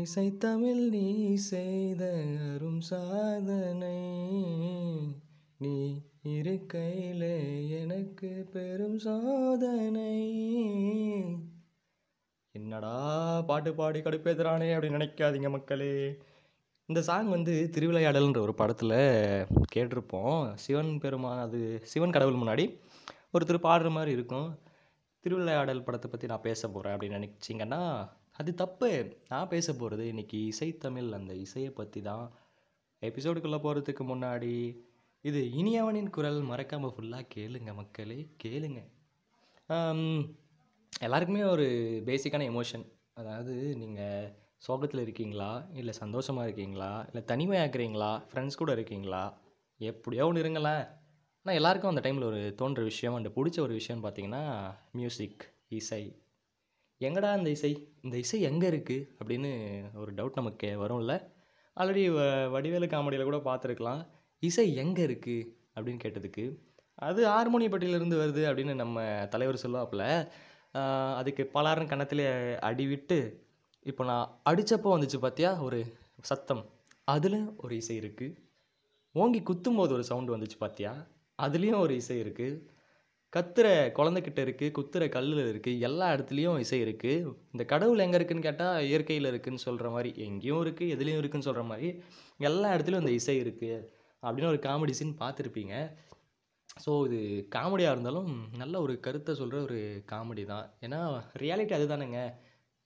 இசைத்தமிழ் நீ செய்த அரும் சாதனை. நீ இருக்கையிலே எனக்கு பெரும் சாதனை. என்னடா பாட்டு பாடி கடுப்பேத்துறானே அப்படின்னு நினைக்காதீங்க மக்களே. இந்த சாங் வந்து திருவிளையாடல்ன்ற ஒரு படத்தில் கேட்டிருப்போம். சிவன் பெருமான் அது சிவன் கடவுள் முன்னாடி ஒருத்தர் பாடுற மாதிரி இருக்கும். திருவிளையாடல் படத்தை பற்றி நான் பேச போகிறேன் அப்படின்னு நினச்சிங்கன்னா அது தப்பு. நான் பேச போகிறது இன்றைக்கி இசைத்தமிழ் அந்த இசையை பற்றி தான். எபிசோடுக்குள்ளே போகிறதுக்கு முன்னாடி இது இனியவனின் குரல் மறக்காமல் ஃபுல்லாக கேளுங்க மக்களே கேளுங்க. எல்லாருக்குமே ஒரு பேசிக்கான எமோஷன் அதாவது நீங்கள் சோகத்தில் இருக்கீங்களா? இல்லை சந்தோஷமாக இருக்கீங்களா? இல்லை தனிமையாக இருக்கிறீங்களா ஃப்ரெண்ட்ஸ் கூட இருக்கீங்களா? எப்படியோ ஒன்று இருங்களேன். ஆனால் எல்லாருக்கும் அந்த டைமில் ஒரு தோன்ற விஷயம் அண்டு பிடிச்ச ஒரு விஷயம்னு பார்த்தீங்கன்னா மியூசிக் இசை. எங்கடா இந்த இசை? இந்த இசை எங்கே இருக்குது அப்படின்னு ஒரு டவுட் நமக்கு வரும்ல. ஆல்ரெடி வ வடிவேலு காமெடியில் கூட பார்த்துருக்கலாம். இசை எங்கே இருக்குது அப்படின்னு கேட்டதுக்கு அது ஹார்மோனியப்பட்டியிலேருந்து வருது அப்படின்னு நம்ம தலைவர் சொல்லுவாப்புல. அதுக்கு பலாரம் கன்னத்திலே அடி விட்டு இப்போ நான் அடித்தப்போ வந்துச்சு பார்த்தியா ஒரு சத்தம். அதில் ஒரு இசை இருக்குது ஓங்கி குத்தும் போது ஒரு சவுண்டு வந்துச்சு பார்த்தியா அதுலேயும் ஒரு இசை இருக்குது கத்துற குழந்தைக்கிட்ட இருக்குது குத்துற கல்லில் இருக்குது எல்லா இடத்துலையும் இசை இருக்குது இந்த கடவுள் எங்கே இருக்குன்னு கேட்டால் இயற்கையில் இருக்குதுன்னு சொல்கிற மாதிரி எங்கேயும் இருக்குது எதுலேயும் இருக்குதுன்னு சொல்கிற மாதிரி எல்லா இடத்துலையும் இந்த இசை இருக்குது அப்படின்னு ஒரு காமெடி சீன் பார்த்துருப்பீங்க. ஸோ இது காமெடியாக இருந்தாலும் நல்ல ஒரு கருத்தை சொல்கிற ஒரு காமெடி தான். ஏன்னா ரியாலிட்டி அதுதானேங்க.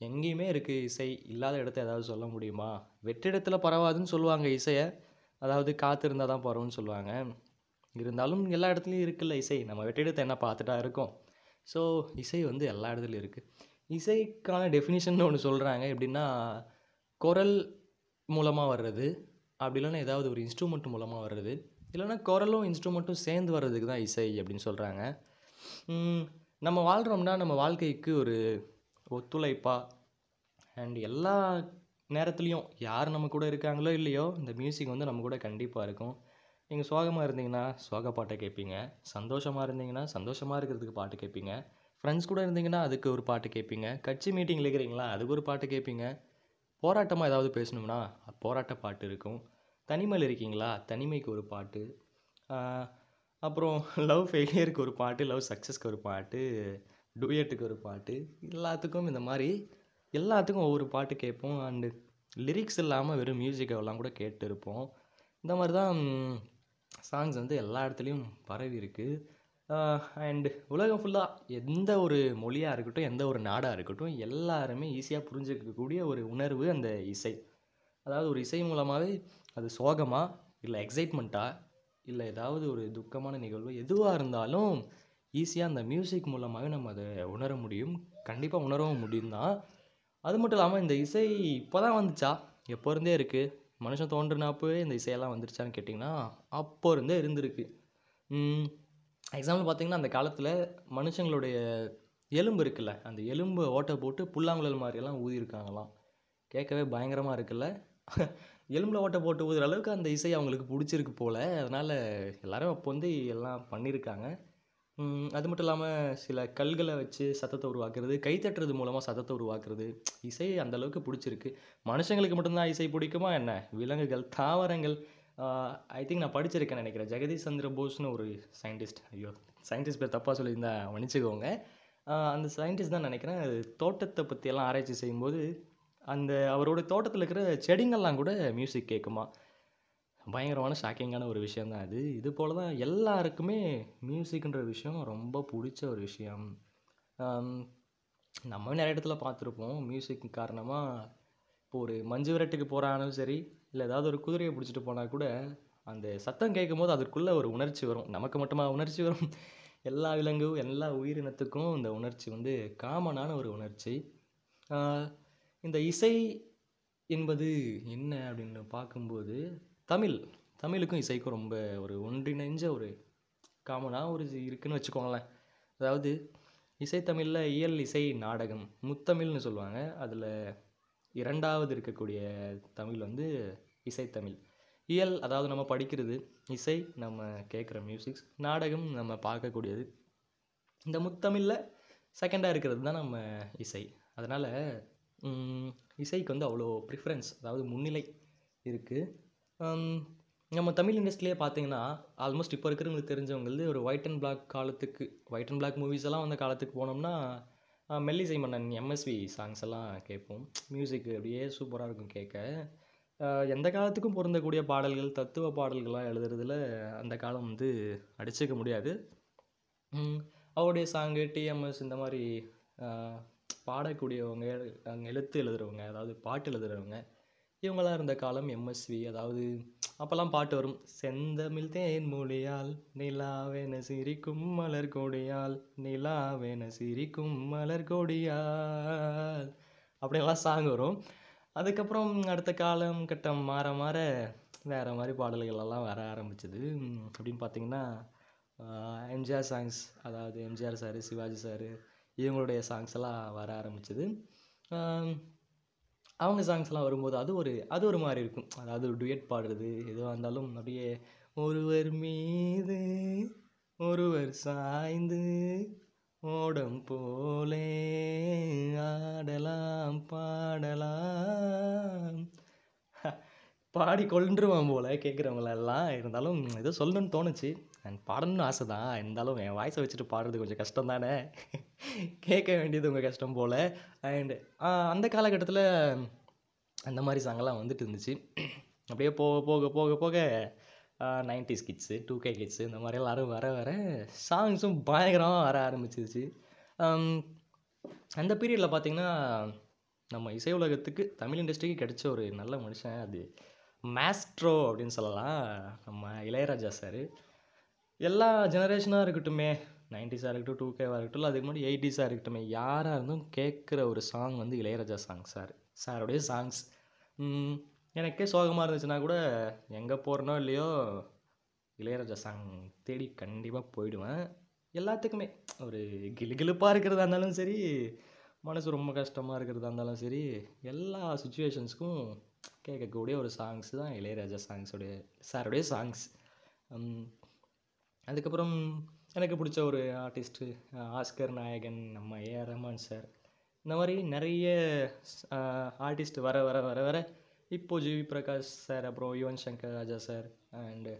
எங்கேயுமே இருக்குது இசை இல்லாத இடத்த ஏதாவது சொல்ல முடியுமா? வெற்றிடத்தில் பரவாதுன்னு சொல்லுவாங்க இசையை. அதாவது காற்று இருந்தால் தான் பரவும்னு சொல்லுவாங்க. இருந்தாலும் எல்லா இடத்துலையும் இருக்குல்ல இசை. நம்ம வெற்றிடத்தை என்ன பார்த்துட்டா இருக்கோம். ஸோ இசை வந்து எல்லா இடத்துலையும் இருக்குது இசைக்கான டெஃபினிஷன் ஒன்று சொல்கிறாங்க எப்படின்னா குரல் மூலமாக வர்றது அப்படி இல்லைன்னா ஏதாவது ஒரு இன்ஸ்ட்ருமெண்ட் மூலமாக வர்றது இல்லைன்னா குரலும் இன்ஸ்ட்ருமெண்ட்டும் சேர்ந்து வர்றதுக்கு தான் இசை அப்படின்னு சொல்கிறாங்க நம்ம வாழ்கிறோம்னா நம்ம வாழ்க்கைக்கு ஒரு ஒத்துழைப்பாக அண்ட் எல்லா நேரத்துலையும் யார் நம்ம கூட இருக்காங்களோ இல்லையோ இந்த மியூசிக் வந்து நம்ம கூட கண்டிப்பாக இருக்கும். நீங்கள் சோகமாக இருந்தீங்கன்னா சோக பாட்டை கேட்பீங்க சந்தோஷமாக இருந்தீங்கன்னா சந்தோஷமாக இருக்கிறதுக்கு பாட்டு கேட்பீங்க ஃப்ரெண்ட்ஸ் கூட இருந்தீங்கன்னா அதுக்கு ஒரு பாட்டு கேட்பீங்க கட்சி மீட்டிங்கில் இருக்கிறீங்களா அதுக்கு ஒரு பாட்டு கேட்பீங்க போராட்டமாக ஏதாவது பேசணும்னா போராட்ட பாட்டு இருக்கும். தனிமையில் இருக்கீங்களா தனிமைக்கு ஒரு பாட்டு. அப்புறம் லவ் ஃபெயிலியருக்கு ஒரு பாட்டு லவ் சக்ஸஸ்க்கு ஒரு பாட்டு டூயட்டுக்கு ஒரு பாட்டு. எல்லாத்துக்கும் இந்த மாதிரி எல்லாத்துக்கும் ஒவ்வொரு பாட்டு கேட்போம். அண்டு லிரிக்ஸ் இல்லாமல் வெறும் மியூசிக்கெல்லாம் கூட கேட்டு இருப்போம் இந்த மாதிரி தான் சாங்ஸ் வந்து எல்லா இடத்துலையும் பரவி இருக்குது அண்டு உலகம் ஃபுல்லாக எந்த ஒரு மொழியாக இருக்கட்டும் எந்த ஒரு நாடாக இருக்கட்டும் எல்லாருமே ஈஸியாக புரிஞ்சுக்கக்கூடிய ஒரு உணர்வு அந்த இசை. அதாவது ஒரு இசை மூலமாகவே அது சோகமாக இல்லை எக்ஸைட்மெண்ட்டாக இல்லை ஏதாவது ஒரு துக்கமான நிகழ்வு எதுவாக இருந்தாலும் ஈஸியாக அந்த மியூசிக் மூலமாகவே நம்ம அதை உணர முடியும். கண்டிப்பாக உணரவும் முடியும் தான் அது மட்டும் இல்லாமல் இந்த இசை இப்போ தான் வந்துச்சா? எப்போ இருந்தே இருக்குது மனுஷன் தோன்றுனாப்பவே இந்த இசையெல்லாம் வந்துருச்சான்னு கேட்டிங்கன்னா அப்போ இருந்தே இருந்திருக்கு எக்ஸாம்பிள் பார்த்தீங்கன்னா அந்த காலத்தில் மனுஷங்களுடைய எலும்பு இருக்குல்ல அந்த எலும்பு ஓட்டை போட்டு புல்லாங்குழல் மாதிரியெல்லாம் ஊதியிருக்காங்களாம். கேட்கவே பயங்கரமாக இருக்குல்ல. எலும்பில் ஓட்டை போட்டு ஊதுற அளவுக்கு அந்த இசை அவங்களுக்கு பிடிச்சிருக்கு போல். அதனால் எல்லாரும் அப்போ வந்து எல்லாம் பண்ணியிருக்காங்க. அது மட்டும் இல்லாமல் சில கல்களை வச்சு சத்தத்தை உருவாக்குறது கைத்தட்டுறது மூலமாக சத்தத்தை உருவாக்குறது இசை அந்தளவுக்கு பிடிச்சிருக்கு. மனுஷங்களுக்கு மட்டும்தான் இசை பிடிக்குமா என்ன? விலங்குகள் தாவரங்கள். ஐ திங்க் நான் படிச்சிருக்கேன் நினைக்கிறேன். ஜெகதீஷ் சந்திர போஸ்னு ஒரு சயின்டிஸ்ட் ஐயோ சயின்டிஸ்ட் பேர் தப்பாக சொல்லியிருந்தா மன்னிச்சுக்கோங்க. அந்த சயின்டிஸ்ட் தான் நினைக்கிறேன். அது தோட்டத்தை பற்றியெல்லாம் ஆராய்ச்சி செய்யும்போது அந்த அவரோட தோட்டத்தில் இருக்கிற செடிங்கள்லாம் கூட மியூசிக் கேட்குமா? பயங்கரமான ஷாக்கிங்கான ஒரு விஷயம் தான் அது. இது போல் தான் எல்லாருக்குமே மியூசிக்ன்ற விஷயம் ரொம்ப பிடிச்ச ஒரு விஷயம். நம்ம நிறைய இடத்துல பார்த்துருப்போம். மியூசிக் காரணமாக இப்போ ஒரு மஞ்சு விரட்டுக்கு போகிறானும் சரி இல்லை ஏதாவது ஒரு குதிரையை பிடிச்சிட்டு போனால் கூட அந்த சத்தம் கேட்கும்போது அதற்குள்ளே ஒரு உணர்ச்சி வரும். நமக்கு மட்டுமா உணர்ச்சி வரும்? எல்லா விலங்கு எல்லா உயிரினத்துக்கும் இந்த உணர்ச்சி வந்து காமனான ஒரு உணர்ச்சி. இந்த இசை என்பது என்ன அப்படின்னு பார்க்கும்போது தமிழ். தமிழுக்கும் இசைக்கும் ரொம்ப ஒரு ஒன்றிணைஞ்ச ஒரு காமனாக ஒரு இருக்குதுன்னு வச்சுக்கோங்களேன். அதாவது இசைத்தமிழில் இயல் இசை நாடகம் முத்தமிழ்னு சொல்லுவாங்க. அதில் இரண்டாவது இருக்கக்கூடிய தமிழ் வந்து இசைத்தமிழ் இயல் அதாவது நம்ம படிக்கிறது இசை நம்ம கேட்குற மியூசிக்ஸ் நாடகம் நம்ம பார்க்கக்கூடியது. இந்த முத்தமிழில் செகண்டாக இருக்கிறது தான் நம்ம இசை. அதனால் இசைக்கு வந்து அவ்வளோ ப்ரிஃபரன்ஸ் அதாவது முன்னிலை இருக்குது நம்ம தமிழ் இண்டஸ்ட்ரியிலே பார்த்தீங்கன்னா ஆல்மோஸ்ட் இப்போ இருக்கிறவங்களுக்கு தெரிஞ்சவங்களது ஒரு ஒயிட் அண்ட் பிளாக் காலத்துக்கு ஒயிட் அண்ட் பிளாக் மூவிஸ் எல்லாம் வந்த காலத்துக்கு போனோம்னா மெல்லிசை மன்னன் எம்எஸ்வி சாங்ஸ் எல்லாம் கேட்போம். மியூசிக் அப்படியே சூப்பராக இருக்கும் கேட்க. எந்த காலத்துக்கும் பொருந்தக்கூடிய பாடல்கள் தத்துவ பாடல்கள்லாம் எழுதுறதுல அந்த காலம் வந்து அடிச்சுக்க முடியாது. அவருடைய சாங்கு டிஎம்எஸ் இந்த மாதிரி பாடக்கூடியவங்க எழுத்து எழுதுறவங்க அதாவது பாட்டு எழுதுறவங்க இவங்களாம் இருந்த காலம் எம்எஸ்வி அதாவது அப்போல்லாம் பாட்டு வரும் செந்தமிழ் தேன் மொழியால் நிலாவென சிரிக்கும் மலர் கொடியால் நிலாவென சிரிக்கும் மலர் கொடியால் அப்படியெல்லாம் சாங் வரும். அதுக்கப்புறம் அடுத்த காலம் கட்டம் மாற மாற வேறு மாதிரி பாடல்கள் எல்லாம் வர ஆரம்பிச்சது. அப்படின்னு பார்த்தீங்கன்னா எம்ஜிஆர் சாங்ஸ் அதாவது எம்ஜிஆர் சார் சிவாஜி சார் இவங்களுடைய சாங்ஸ் எல்லாம் வர ஆரம்பிச்சது. அவங்க சாங்ஸ்லாம் வரும்போது அது ஒரு அது ஒரு மாதிரி இருக்கும். அதாவது ஒரு டுயட் பாடுறது எதுவாக இருந்தாலும் அப்படியே ஒருவர் மீது ஒருவர் சாய்ந்து ஓடம் போலே ஆடலாம் பாடலாம். பாடி கொன்றுவான் போல கேட்குறவங்களெல்லாம் இருந்தாலும் ஏதோ சொல்லணும்னு தோணுச்சு. அண்ட் பாடணும்னு ஆசை தான் இருந்தாலும் என் வாய்ஸை வச்சுட்டு பாடுறது கொஞ்சம் கஷ்டம் தானே கேட்க வேண்டியது உங்கள் கஷ்டம் போல். அண்டு அந்த காலகட்டத்தில் அந்த மாதிரி சாங்கெல்லாம் வந்துட்டு இருந்துச்சு. அப்படியே போக போக போக போக nineties kids two K kids இந்த மாதிரி எல்லாரும் வர வர சாங்ஸும் பயங்கரமாக வர ஆரம்பிச்சிருச்சு. Um, அந்த பீரியடில் பார்த்திங்கன்னா நம்ம இசை உலகத்துக்கு தமிழ் இண்டஸ்ட்ரிக்கு கிடைச்ச ஒரு நல்ல மனுஷன் அது. மேஸ்ட்ரோ அப்படின்னு சொல்லலாம். நம்ம இளையராஜா சார். எல்லா ஜெனரேஷனாக இருக்கட்டுமே நைன்டிஸாக இருக்கட்டும் டூ கேவாக இருக்கட்டும் இல்லை அதுக்கு முன்னாடி எயிட்டிஸாக இருக்கட்டுமே யாராக இருந்தும் கேட்குற ஒரு சாங் வந்து இளையராஜா சாங் சார். சாருடைய சாங்ஸ் எனக்கே சோகமாக இருந்துச்சுன்னா கூட எங்கே போகிறனோ இல்லையோ இளையராஜா சாங் தேடி கண்டிப்பாக போயிடுவேன். எல்லாத்துக்குமே. ஒரு கிளுகிளுப்பாக இருக்கிறதா இருந்தாலும் சரி மனசு ரொம்ப கஷ்டமாக இருக்கிறதா இருந்தாலும் சரி எல்லா சுச்சுவேஷன்ஸ்க்கும் கேட்கக்கூடிய ஒரு சாங்ஸ் தான் இளையராஜா சாங்ஸோடைய சாருடைய சாங்ஸ் அதுக்கப்புறம் எனக்கு பிடிச்ச ஒரு ஆர்டிஸ்ட்டு ஆஸ்கர் நாயகன் நம்ம ஏஆர் ரஹ்மான் சார் இந்த மாதிரி நிறைய ஆர்டிஸ்ட் வர வர வர வர இப்போது ஜிவி பிரகாஷ் சார் அப்புறம் Yuvan Shankar Raja sir and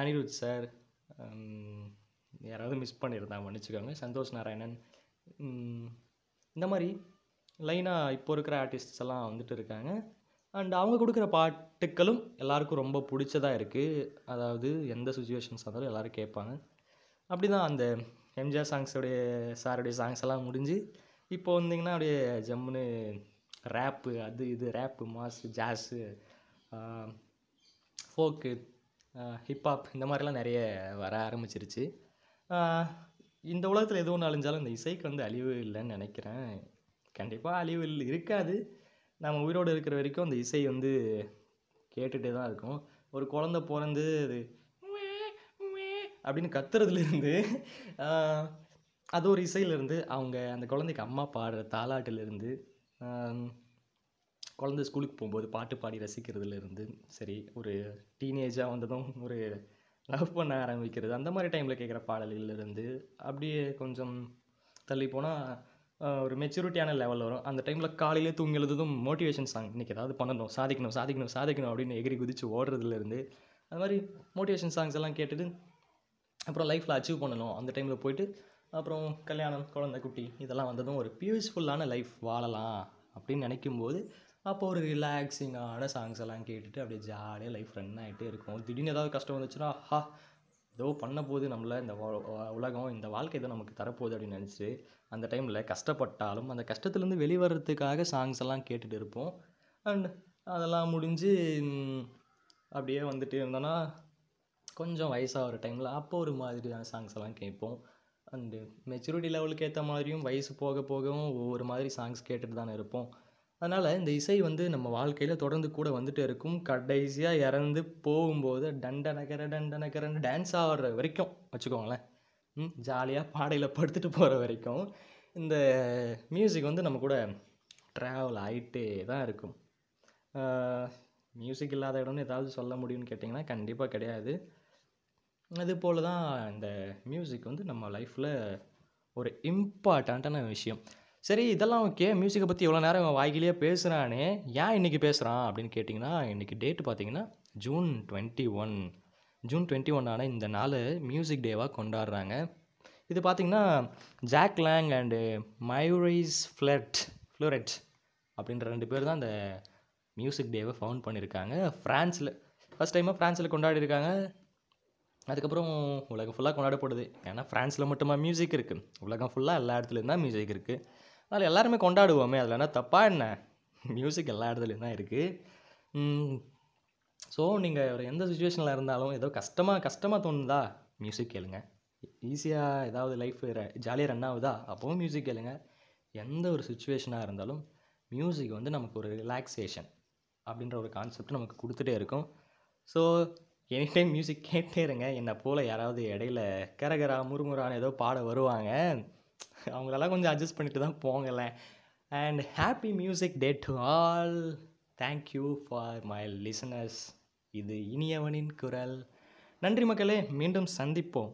Anirudh sir யாராவது மிஸ் பண்ணியிருந்தா மன்னிச்சுக்கோங்க. சந்தோஷ் நாராயணன் இந்த மாதிரி லைனாக இப்போ இருக்கிற ஆர்டிஸ்ட்ஸ் எல்லாம் வந்துட்டு இருக்காங்க. அண்ட் அவங்க கொடுக்குற பாட்டுக்களும் எல்லாருக்கும் ரொம்ப பிடிச்சதா இருக்குது அதாவது எந்த சுச்சுவேஷன்ஸ் இருந்தாலும் எல்லோரும் கேட்பாங்க. அப்படி தான் அந்த எம்ஜிஆர் சாங்ஸோடைய சாருடைய சாங்ஸ் எல்லாம் முடிஞ்சு இப்போ வந்தீங்கன்னா அப்படியே ஜம்முன்னு ரேப்பு அது இது rap mass jazz folk hip hop இந்த மாதிரிலாம் நிறைய வர ஆரம்பிச்சிருச்சு. இந்த உலகத்தில் எது ஒன்று அழிஞ்சாலும் இந்த இசைக்கு வந்து அழிவு இல்லைன்னு நினைக்கிறேன். கண்டிப்பாக அழிவு இல்லை இருக்காது. நம்ம உயிரோடு இருக்கிற வரைக்கும் அந்த இசை வந்து கேட்டுகிட்டே தான் இருக்கும். ஒரு குழந்த பிறந்து அது அப்படின்னு கத்துறதுலேருந்து அது ஒரு இசையிலேருந்து அவங்க அந்த குழந்தைக்கு அம்மா பாடுற தாலாட்டிலேருந்து குழந்தை ஸ்கூலுக்கு போகும்போது பாட்டு பாடி ரசிக்கிறதுலேருந்து சரி ஒரு டீனேஜாக வந்ததும் ஒரு லவ் பண்ண ஆரம்பிக்கிறது. அந்த மாதிரி டைமில் கேட்குற பாடல்கள்லேருந்து அப்படியே கொஞ்சம் தள்ளி போனால் ஒரு மெச்சூரிட்டியான லெவல் வரும். அந்த டைமில் காலையிலே தூங்கி எழுதுதும் மோட்டிவேஷன் சாங் இன்றைக்கி ஏதாவது பண்ணணும். சாதிக்கணும் சாதிக்கணும் சாதிக்கணும் அப்படின்னு எகிரி குதிச்சு ஓடுறதுலேருந்து அது மாதிரி மோட்டிவேஷன் சாங்ஸ் எல்லாம் கேட்டுட்டு அப்புறம் லைஃப்பில் அச்சீவ் பண்ணணும். அந்த டைமில் போயிட்டு அப்புறம் கல்யாணம் குழந்தை குட்டி இதெல்லாம் வந்ததும் ஒரு பீஸ்ஃபுல்லான லைஃப் வாழலாம் அப்படின்னு நினைக்கும்போது அப்போ ஒரு ரிலாக்ஸிங்கான சாங்ஸ் எல்லாம் கேட்டுட்டு அப்படியே ஜாலியாக லைஃப் ரன் ஆகிட்டே இருக்கும். திடீர்னு ஏதாவது கஷ்டம் வந்துச்சுன்னா ஹா ஏதோ பண்ண போது நம்மளை இந்த உலகம் இந்த வாழ்க்கை ஏதோ நமக்கு தரப்போகுது அப்படின்னு நினச்சி அந்த டைமில் கஷ்டப்பட்டாலும் அந்த கஷ்டத்துலேருந்து வெளிவரத்துக்காக சாங்ஸ் எல்லாம் கேட்டுட்டு இருப்போம். அண்ட் அதெல்லாம் முடிஞ்சு அப்படியே வந்துட்டு இருந்தோன்னா கொஞ்சம் வயசாகிற டைமில் அப்போ ஒரு மாதிரியான சாங்ஸ் எல்லாம் கேட்போம். அண்டு மெச்சூரிட்டி லெவலுக்கு ஏற்ற மாதிரியும் வயசு போக போகவும் ஒவ்வொரு மாதிரி சாங்ஸ் கேட்டுட்டு தானே இருப்போம். அதனால் இந்த இசை வந்து நம்ம வாழ்க்கையில் தொடர்ந்து கூட வந்துகிட்டே இருக்கும். கடைசியாக இறந்து போகும்போது டண்டனகர டண்டனகரன்னு டான்ஸ் ஆடுற வரைக்கும் வச்சுக்கோங்களேன். ம் ஜாலியாக பாடையில் படுத்துட்டு போகிற வரைக்கும் இந்த மியூசிக் வந்து நம்ம கூட ட்ராவல் ஆகிட்டே தான் இருக்கும். மியூசிக் இல்லாத இடம்னு ஏதாவது சொல்ல முடியும்னு கேட்டிங்கன்னா கண்டிப்பாக கிடையாது. அது போல தான் இந்த மியூசிக் வந்து நம்ம லைஃப்பில் ஒரு இம்பார்ட்டண்ட்டான விஷயம். சரி இதெல்லாம் ஓகே. மியூசிக்கை பற்றி எவ்வளோ நேரம் இவன் வாய்க்கிலேயே பேசுகிறானே ஏன் இன்றைக்கி பேசுகிறான் அப்படின்னு கேட்டிங்கன்னா இன்றைக்கி டேட்டு பார்த்தீங்கன்னா June twenty one June twenty one ஆனால் இந்த நாள் மியூசிக் டேவாக கொண்டாடுறாங்க. இது பார்த்திங்கன்னா Jack Lang and Maurice Fleuret அப்படின்ற ரெண்டு பேர் தான் இந்த மியூசிக் டேவை ஃபவுண்ட் பண்ணியிருக்காங்க. ஃப்ரான்ஸில் ஃபஸ்ட் டைமாக ஃப்ரான்ஸில் கொண்டாடிருக்காங்க அதுக்கப்புறம் உலகம் ஃபுல்லாக கொண்டாடப்படுது. ஏன்னா ஃப்ரான்ஸில் மட்டுமா மியூசிக் இருக்குது உலகம் ஃபுல்லாக எல்லா இடத்துலையும் தான் மியூசிக் இருக்குது அதனால் எல்லாருமே கொண்டாடுவோமே. அதில் என்ன தப்பாக என்ன? மியூசிக் எல்லா இடத்துலையும் தான் இருக்குது ஸோ நீங்கள் ஒரு எந்த சுச்சுவேஷனில் இருந்தாலும் ஏதோ கஷ்டமாக கஷ்டமாக தோணுதா? மியூசிக் கேளுங்க. ஈஸியாக ஏதாவது லைஃப் ஜாலியாக ரன் ஆகுதா? அப்போவும் மியூசிக் கேளுங்க. எந்த ஒரு சுச்சுவேஷனாக இருந்தாலும் மியூசிக் வந்து நமக்கு ஒரு ரிலாக்ஸேஷன் அப்படின்ற ஒரு கான்செப்ட் நமக்கு கொடுத்துட்டே இருக்கும். ஸோ எனி டைம் மியூசிக் கேட்டே இருங்க. என்னை போல் யாராவது இடையில கரகரா முறுமுறான்னு ஏதோ பாட வருவாங்க. அவங்களெல்லாம் கொஞ்சம் அட்ஜஸ்ட் பண்ணிட்டு தான் போங்களேன். And happy music day to all thank you for my listeners இது இனியவனின் குரல். நன்றி மக்களே மீண்டும் சந்திப்போம்.